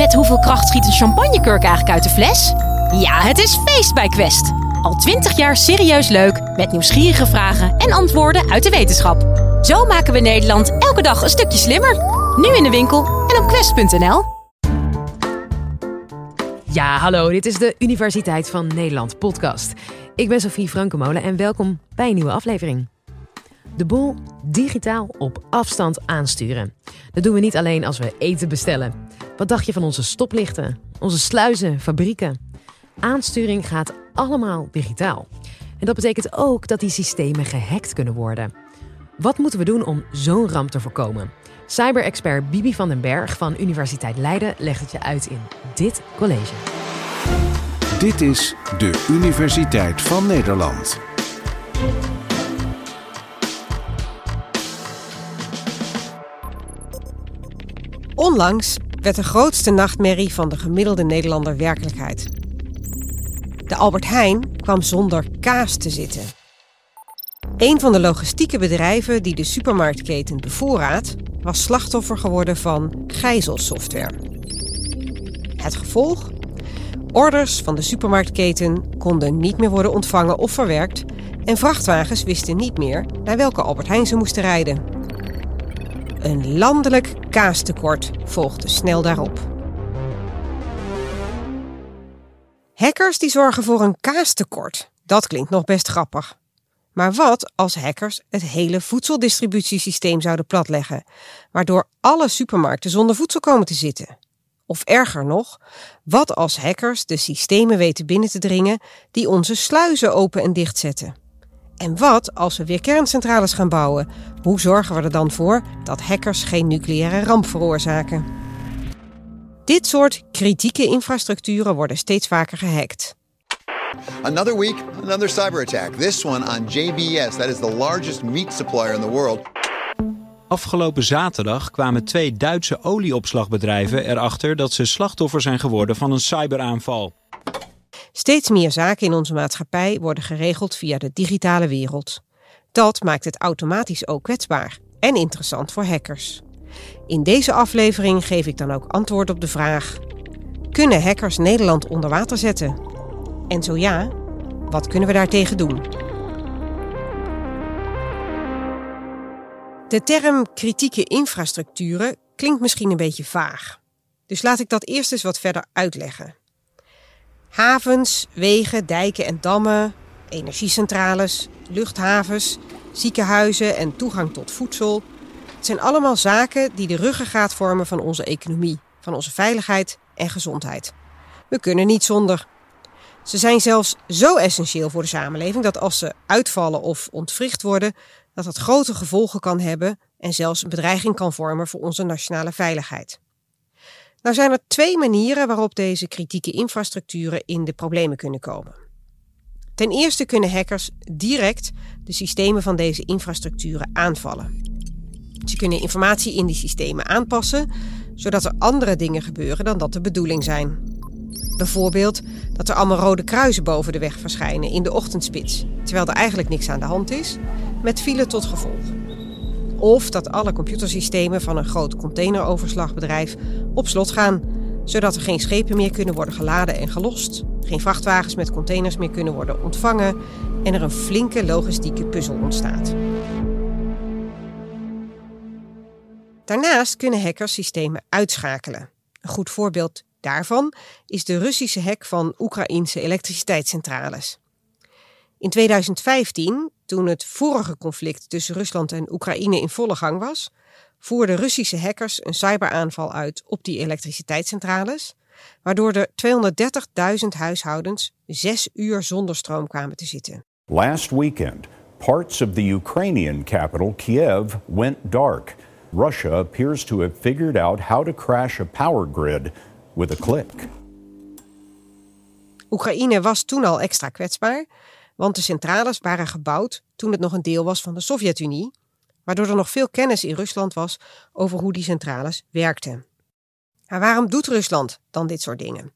Met hoeveel kracht schiet een champagnekurk eigenlijk uit de fles? Ja, het is feest bij Quest. Al twintig jaar serieus leuk, met nieuwsgierige vragen en antwoorden uit de wetenschap. Zo maken we Nederland elke dag een stukje slimmer. Nu in de winkel en op quest.nl. Ja, hallo, dit is de Universiteit van Nederland podcast. Ik ben Sophie Frankemolen en welkom bij een nieuwe aflevering. De boel digitaal op afstand aansturen. Dat doen we niet alleen als we eten bestellen. Wat dacht je van onze stoplichten, onze sluizen, fabrieken? Aansturing gaat allemaal digitaal. En dat betekent ook dat die systemen gehackt kunnen worden. Wat moeten we doen om zo'n ramp te voorkomen? Cyber-expert Bibi van den Berg van Universiteit Leiden legt het je uit in dit college. Dit is de Universiteit van Nederland. Onlangs werd de grootste nachtmerrie van de gemiddelde Nederlander werkelijkheid. De Albert Heijn kwam zonder kaas te zitten. Een van de logistieke bedrijven die de supermarktketen bevoorraadt, was slachtoffer geworden van gijzelsoftware. Het gevolg? Orders van de supermarktketen konden niet meer worden ontvangen of verwerkt en vrachtwagens wisten niet meer naar welke Albert Heijn ze moesten rijden. Een landelijk kaastekort volgde snel daarop. Hackers die zorgen voor een kaastekort. Dat klinkt nog best grappig. Maar wat als hackers het hele voedseldistributiesysteem zouden platleggen, waardoor alle supermarkten zonder voedsel komen te zitten? Of erger nog, wat als hackers de systemen weten binnen te dringen die onze sluizen open en dicht zetten? En wat als we weer kerncentrales gaan bouwen? Hoe zorgen we er dan voor dat hackers geen nucleaire ramp veroorzaken? Dit soort kritieke infrastructuren worden steeds vaker gehackt. Another week, another cyber attack. This one on JBS, that is the largest meat supplier in the world. Afgelopen zaterdag kwamen twee Duitse olieopslagbedrijven erachter dat ze slachtoffer zijn geworden van een cyberaanval. Steeds meer zaken in onze maatschappij worden geregeld via de digitale wereld. Dat maakt het automatisch ook kwetsbaar en interessant voor hackers. In deze aflevering geef ik dan ook antwoord op de vraag: kunnen hackers Nederland onder water zetten? En zo ja, wat kunnen we daartegen doen? De term kritieke infrastructuren klinkt misschien een beetje vaag. Dus laat ik dat eerst eens wat verder uitleggen. Havens, wegen, dijken en dammen, energiecentrales, luchthavens, ziekenhuizen en toegang tot voedsel. Het zijn allemaal zaken die de ruggengraat vormen van onze economie, van onze veiligheid en gezondheid. We kunnen niet zonder. Ze zijn zelfs zo essentieel voor de samenleving dat als ze uitvallen of ontwricht worden, dat dat grote gevolgen kan hebben en zelfs een bedreiging kan vormen voor onze nationale veiligheid. Nou zijn er twee manieren waarop deze kritieke infrastructuren in de problemen kunnen komen. Ten eerste kunnen hackers direct de systemen van deze infrastructuren aanvallen. Ze kunnen informatie in die systemen aanpassen, zodat er andere dingen gebeuren dan dat de bedoeling zijn. Bijvoorbeeld dat er allemaal rode kruisen boven de weg verschijnen in de ochtendspits, terwijl er eigenlijk niks aan de hand is, met file tot gevolg. Of dat alle computersystemen van een groot containeroverslagbedrijf op slot gaan, zodat er geen schepen meer kunnen worden geladen en gelost, geen vrachtwagens met containers meer kunnen worden ontvangen en er een flinke logistieke puzzel ontstaat. Daarnaast kunnen hackers systemen uitschakelen. Een goed voorbeeld daarvan is de Russische hack van Oekraïnse elektriciteitscentrales. In 2015, toen het vorige conflict tussen Rusland en Oekraïne in volle gang was, voerden Russische hackers een cyberaanval uit op die elektriciteitscentrales, waardoor er 230.000 huishoudens zes uur zonder stroom kwamen te zitten. Last weekend, parts of the Ukrainian capital, Kiev, went dark. Russia appears to have figured out how to crash a power grid with a click. Oekraïne was toen al extra kwetsbaar, want de centrales waren gebouwd toen het nog een deel was van de Sovjet-Unie, waardoor er nog veel kennis in Rusland was over hoe die centrales werkten. Maar waarom doet Rusland dan dit soort dingen?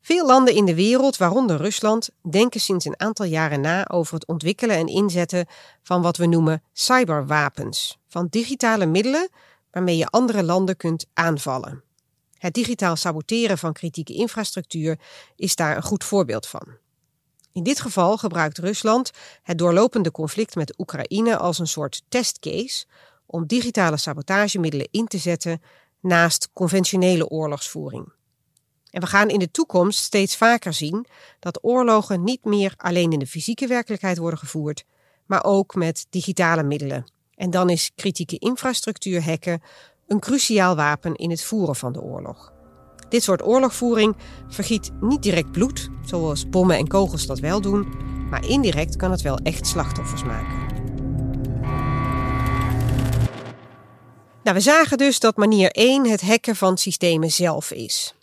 Veel landen in de wereld, waaronder Rusland, denken sinds een aantal jaren na over het ontwikkelen en inzetten van wat we noemen cyberwapens, van digitale middelen waarmee je andere landen kunt aanvallen. Het digitaal saboteren van kritieke infrastructuur is daar een goed voorbeeld van. In dit geval gebruikt Rusland het doorlopende conflict met Oekraïne als een soort testcase om digitale sabotagemiddelen in te zetten naast conventionele oorlogsvoering. En we gaan in de toekomst steeds vaker zien dat oorlogen niet meer alleen in de fysieke werkelijkheid worden gevoerd, maar ook met digitale middelen. En dan is kritieke infrastructuur hacken een cruciaal wapen in het voeren van de oorlog. Dit soort oorlogvoering vergiet niet direct bloed, zoals bommen en kogels dat wel doen, maar indirect kan het wel echt slachtoffers maken. Nou, we zagen dus dat manier 1 het hacken van systemen zelf is.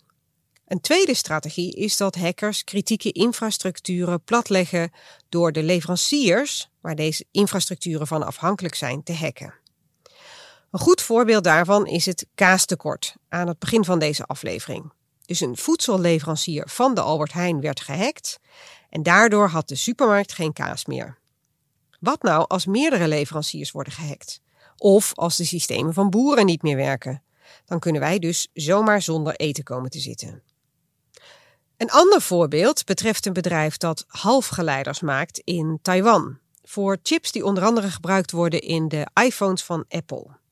Een tweede strategie is dat hackers kritieke infrastructuren platleggen door de leveranciers, waar deze infrastructuren van afhankelijk zijn, te hacken. Een goed voorbeeld daarvan is het kaastekort aan het begin van deze aflevering. Dus een voedselleverancier van de Albert Heijn werd gehackt en daardoor had de supermarkt geen kaas meer. Wat nou als meerdere leveranciers worden gehackt? Of als de systemen van boeren niet meer werken? Dan kunnen wij dus zomaar zonder eten komen te zitten. Een ander voorbeeld betreft een bedrijf dat halfgeleiders maakt in Taiwan. Voor chips die onder andere gebruikt worden in de iPhones van Apple.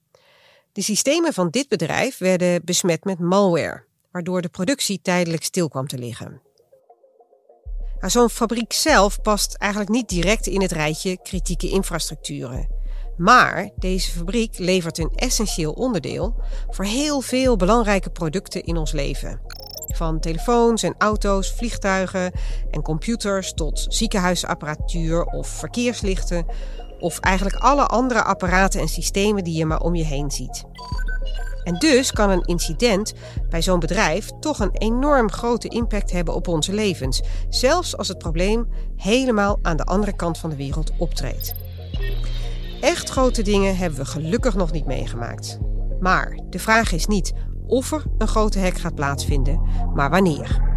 De systemen van dit bedrijf werden besmet met malware, waardoor de productie tijdelijk stil kwam te liggen. Nou, Zo'n fabriek zelf past eigenlijk niet direct in het rijtje kritieke infrastructuren. Maar deze fabriek levert een essentieel onderdeel voor heel veel belangrijke producten in ons leven. Van telefoons en auto's, vliegtuigen en computers tot ziekenhuisapparatuur of verkeerslichten of eigenlijk alle andere apparaten en systemen die je maar om je heen ziet. En dus kan een incident bij zo'n bedrijf toch een enorm grote impact hebben op onze levens, zelfs als het probleem helemaal aan de andere kant van de wereld optreedt. Echt grote dingen hebben we gelukkig nog niet meegemaakt. Maar de vraag is niet of er een grote hack gaat plaatsvinden, maar wanneer.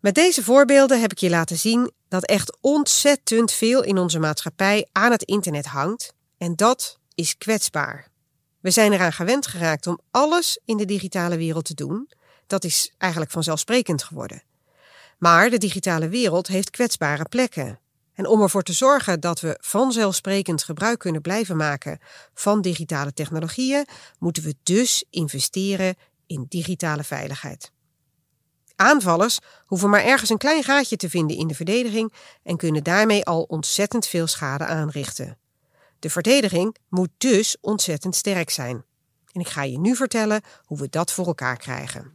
Met deze voorbeelden heb ik je laten zien dat echt ontzettend veel in onze maatschappij aan het internet hangt en dat is kwetsbaar. We zijn eraan gewend geraakt om alles in de digitale wereld te doen. Dat is eigenlijk vanzelfsprekend geworden. Maar de digitale wereld heeft kwetsbare plekken. En om ervoor te zorgen dat we vanzelfsprekend gebruik kunnen blijven maken van digitale technologieën, moeten we dus investeren in digitale veiligheid. Aanvallers hoeven maar ergens een klein gaatje te vinden in de verdediging en kunnen daarmee al ontzettend veel schade aanrichten. De verdediging moet dus ontzettend sterk zijn. En ik ga je nu vertellen hoe we dat voor elkaar krijgen.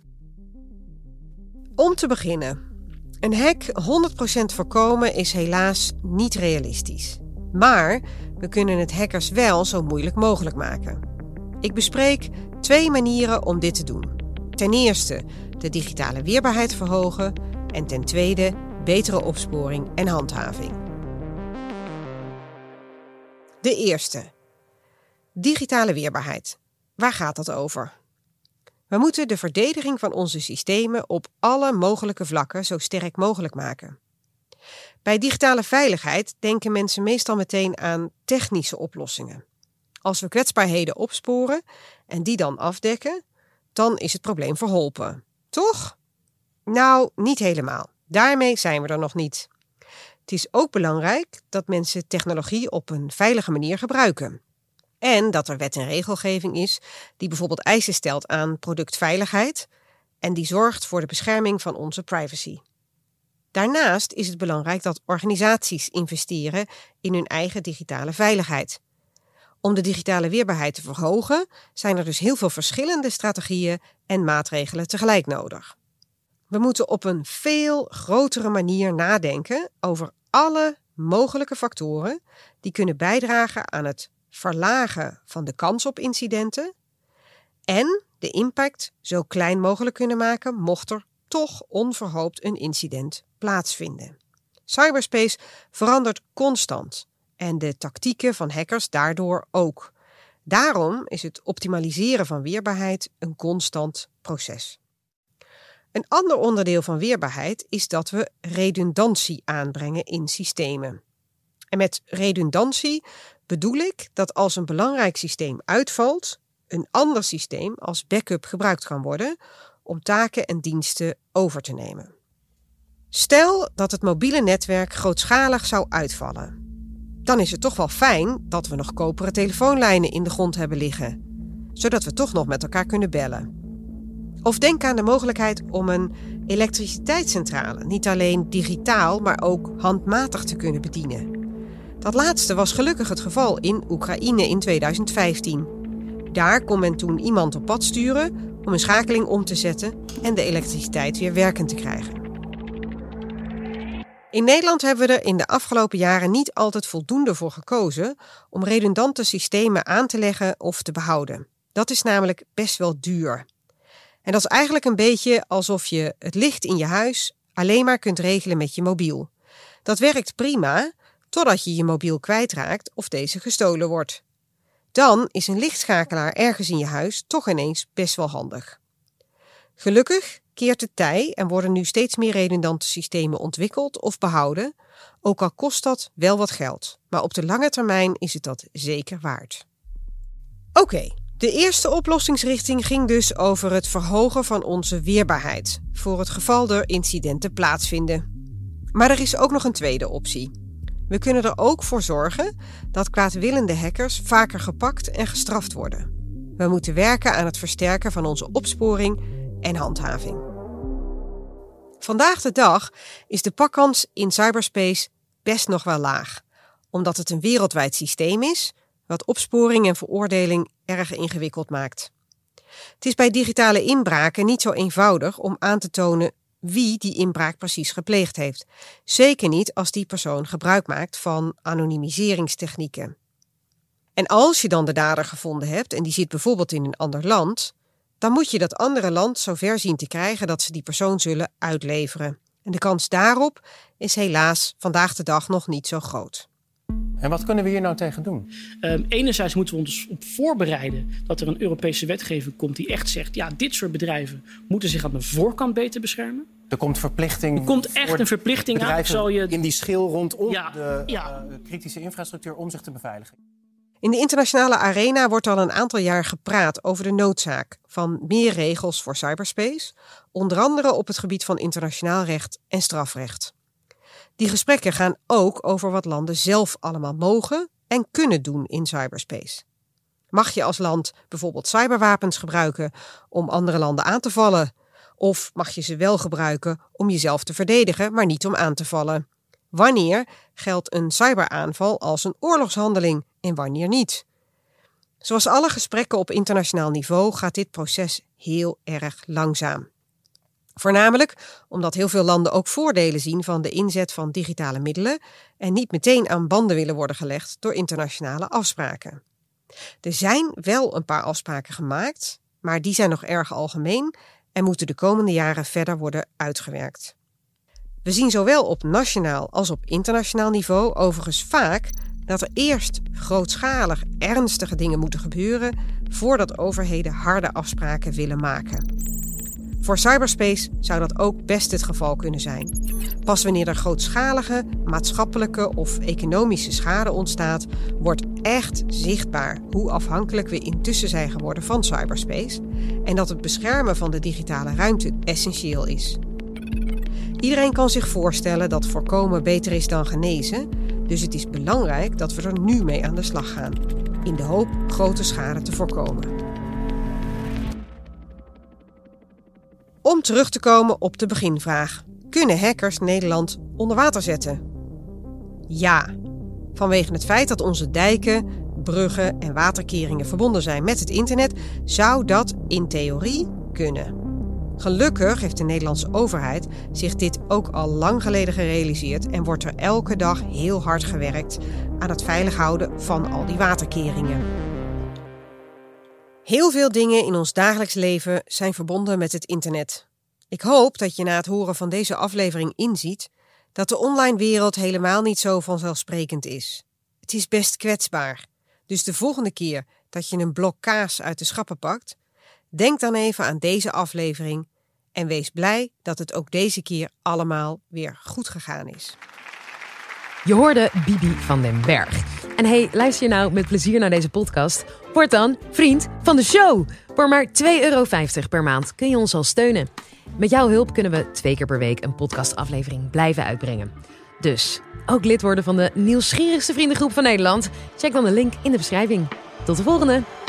Om te beginnen. Een hack 100% voorkomen is helaas niet realistisch. Maar we kunnen het hackers wel zo moeilijk mogelijk maken. Ik bespreek twee manieren om dit te doen. Ten eerste de digitale weerbaarheid verhogen en ten tweede betere opsporing en handhaving. De eerste. Digitale weerbaarheid. Waar gaat dat over? We moeten de verdediging van onze systemen op alle mogelijke vlakken zo sterk mogelijk maken. Bij digitale veiligheid denken mensen meestal meteen aan technische oplossingen. Als we kwetsbaarheden opsporen en die dan afdekken, dan is het probleem verholpen. Toch? Nou, niet helemaal. Daarmee zijn we er nog niet. Het is ook belangrijk dat mensen technologie op een veilige manier gebruiken. En dat er wet en regelgeving is die bijvoorbeeld eisen stelt aan productveiligheid en die zorgt voor de bescherming van onze privacy. Daarnaast is het belangrijk dat organisaties investeren in hun eigen digitale veiligheid. Om de digitale weerbaarheid te verhogen zijn er dus heel veel verschillende strategieën en maatregelen tegelijk nodig. We moeten op een veel grotere manier nadenken over alle mogelijke factoren die kunnen bijdragen aan het verlagen van de kans op incidenten en de impact zo klein mogelijk kunnen maken mocht er toch onverhoopt een incident plaatsvinden. Cyberspace verandert constant en de tactieken van hackers daardoor ook. Daarom is het optimaliseren van weerbaarheid een constant proces. Een ander onderdeel van weerbaarheid is dat we redundantie aanbrengen in systemen. En met redundantie bedoel ik dat als een belangrijk systeem uitvalt, een ander systeem als backup gebruikt kan worden om taken en diensten over te nemen. Stel dat het mobiele netwerk grootschalig zou uitvallen. Dan is het toch wel fijn dat we nog koperen telefoonlijnen in de grond hebben liggen, zodat we toch nog met elkaar kunnen bellen. Of denk aan de mogelijkheid om een elektriciteitscentrale niet alleen digitaal, maar ook handmatig te kunnen bedienen. Dat laatste was gelukkig het geval in Oekraïne in 2015. Daar kon men toen iemand op pad sturen om een schakeling om te zetten en de elektriciteit weer werkend te krijgen. In Nederland hebben we er in de afgelopen jaren niet altijd voldoende voor gekozen om redundante systemen aan te leggen of te behouden. Dat is namelijk best wel duur. En dat is eigenlijk een beetje alsof je het licht in je huis alleen maar kunt regelen met je mobiel. Dat werkt prima, totdat je je mobiel kwijtraakt of deze gestolen wordt. Dan is een lichtschakelaar ergens in je huis toch ineens best wel handig. Gelukkig keert de tij en worden nu steeds meer redundante systemen ontwikkeld of behouden, ook al kost dat wel wat geld. Maar op de lange termijn is het dat zeker waard. Oké, de eerste oplossingsrichting ging dus over het verhogen van onze weerbaarheid voor het geval er incidenten plaatsvinden. Maar er is ook nog een tweede optie. We kunnen er ook voor zorgen dat kwaadwillende hackers vaker gepakt en gestraft worden. We moeten werken aan het versterken van onze opsporing en handhaving. Vandaag de dag is de pakkans in cyberspace best nog wel laag, omdat het een wereldwijd systeem is wat opsporing en veroordeling erg ingewikkeld maakt. Het is bij digitale inbraken niet zo eenvoudig om aan te tonen wie die inbraak precies gepleegd heeft. Zeker niet als die persoon gebruik maakt van anonimiseringstechnieken. En als je dan de dader gevonden hebt en die zit bijvoorbeeld in een ander land, dan moet je dat andere land zover zien te krijgen dat ze die persoon zullen uitleveren. En de kans daarop is helaas vandaag de dag nog niet zo groot. En wat kunnen we hier nou tegen doen? Um, enerzijds moeten we ons op voorbereiden dat er een Europese wetgeving komt die echt zegt: ja, dit soort bedrijven moeten zich aan de voorkant beter beschermen. Er komt verplichting. Er komt echt een verplichting aan. Zal je... In die schil rondom ja, de ja. Uh, kritische infrastructuur om zich te beveiligen. In de internationale arena wordt al een aantal jaar gepraat over de noodzaak van meer regels voor cyberspace, onder andere op het gebied van internationaal recht en strafrecht. Die gesprekken gaan ook over wat landen zelf allemaal mogen en kunnen doen in cyberspace. Mag je als land bijvoorbeeld cyberwapens gebruiken om andere landen aan te vallen? Of mag je ze wel gebruiken om jezelf te verdedigen, maar niet om aan te vallen? Wanneer geldt een cyberaanval als een oorlogshandeling en wanneer niet? Zoals alle gesprekken op internationaal niveau gaat dit proces heel erg langzaam. Voornamelijk omdat heel veel landen ook voordelen zien van de inzet van digitale middelen en niet meteen aan banden willen worden gelegd door internationale afspraken. Er zijn wel een paar afspraken gemaakt, maar die zijn nog erg algemeen en moeten de komende jaren verder worden uitgewerkt. We zien zowel op nationaal als op internationaal niveau overigens vaak dat er eerst grootschalig ernstige dingen moeten gebeuren voordat overheden harde afspraken willen maken. Voor cyberspace zou dat ook best het geval kunnen zijn. Pas wanneer er grootschalige maatschappelijke of economische schade ontstaat, wordt echt zichtbaar hoe afhankelijk we intussen zijn geworden van cyberspace en dat het beschermen van de digitale ruimte essentieel is. Iedereen kan zich voorstellen dat voorkomen beter is dan genezen, dus het is belangrijk dat we er nu mee aan de slag gaan, in de hoop grote schade te voorkomen. Om terug te komen op de beginvraag: kunnen hackers Nederland onder water zetten? Ja, vanwege het feit dat onze dijken, bruggen en waterkeringen verbonden zijn met het internet, zou dat in theorie kunnen. Gelukkig heeft de Nederlandse overheid zich dit ook al lang geleden gerealiseerd en wordt er elke dag heel hard gewerkt aan het veilig houden van al die waterkeringen. Heel veel dingen in ons dagelijks leven zijn verbonden met het internet. Ik hoop dat je na het horen van deze aflevering inziet dat de online wereld helemaal niet zo vanzelfsprekend is. Het is best kwetsbaar. Dus de volgende keer dat je een blok kaas uit de schappen pakt, denk dan even aan deze aflevering en wees blij dat het ook deze keer allemaal weer goed gegaan is. Je hoorde Bibi van den Berg. En hey, luister je nou met plezier naar deze podcast? Word dan vriend van de show. Voor maar 2,50 euro per maand kun je ons al steunen. Met jouw hulp kunnen we twee keer per week een podcastaflevering blijven uitbrengen. Dus ook lid worden van de nieuwsgierigste vriendengroep van Nederland? Check dan de link in de beschrijving. Tot de volgende!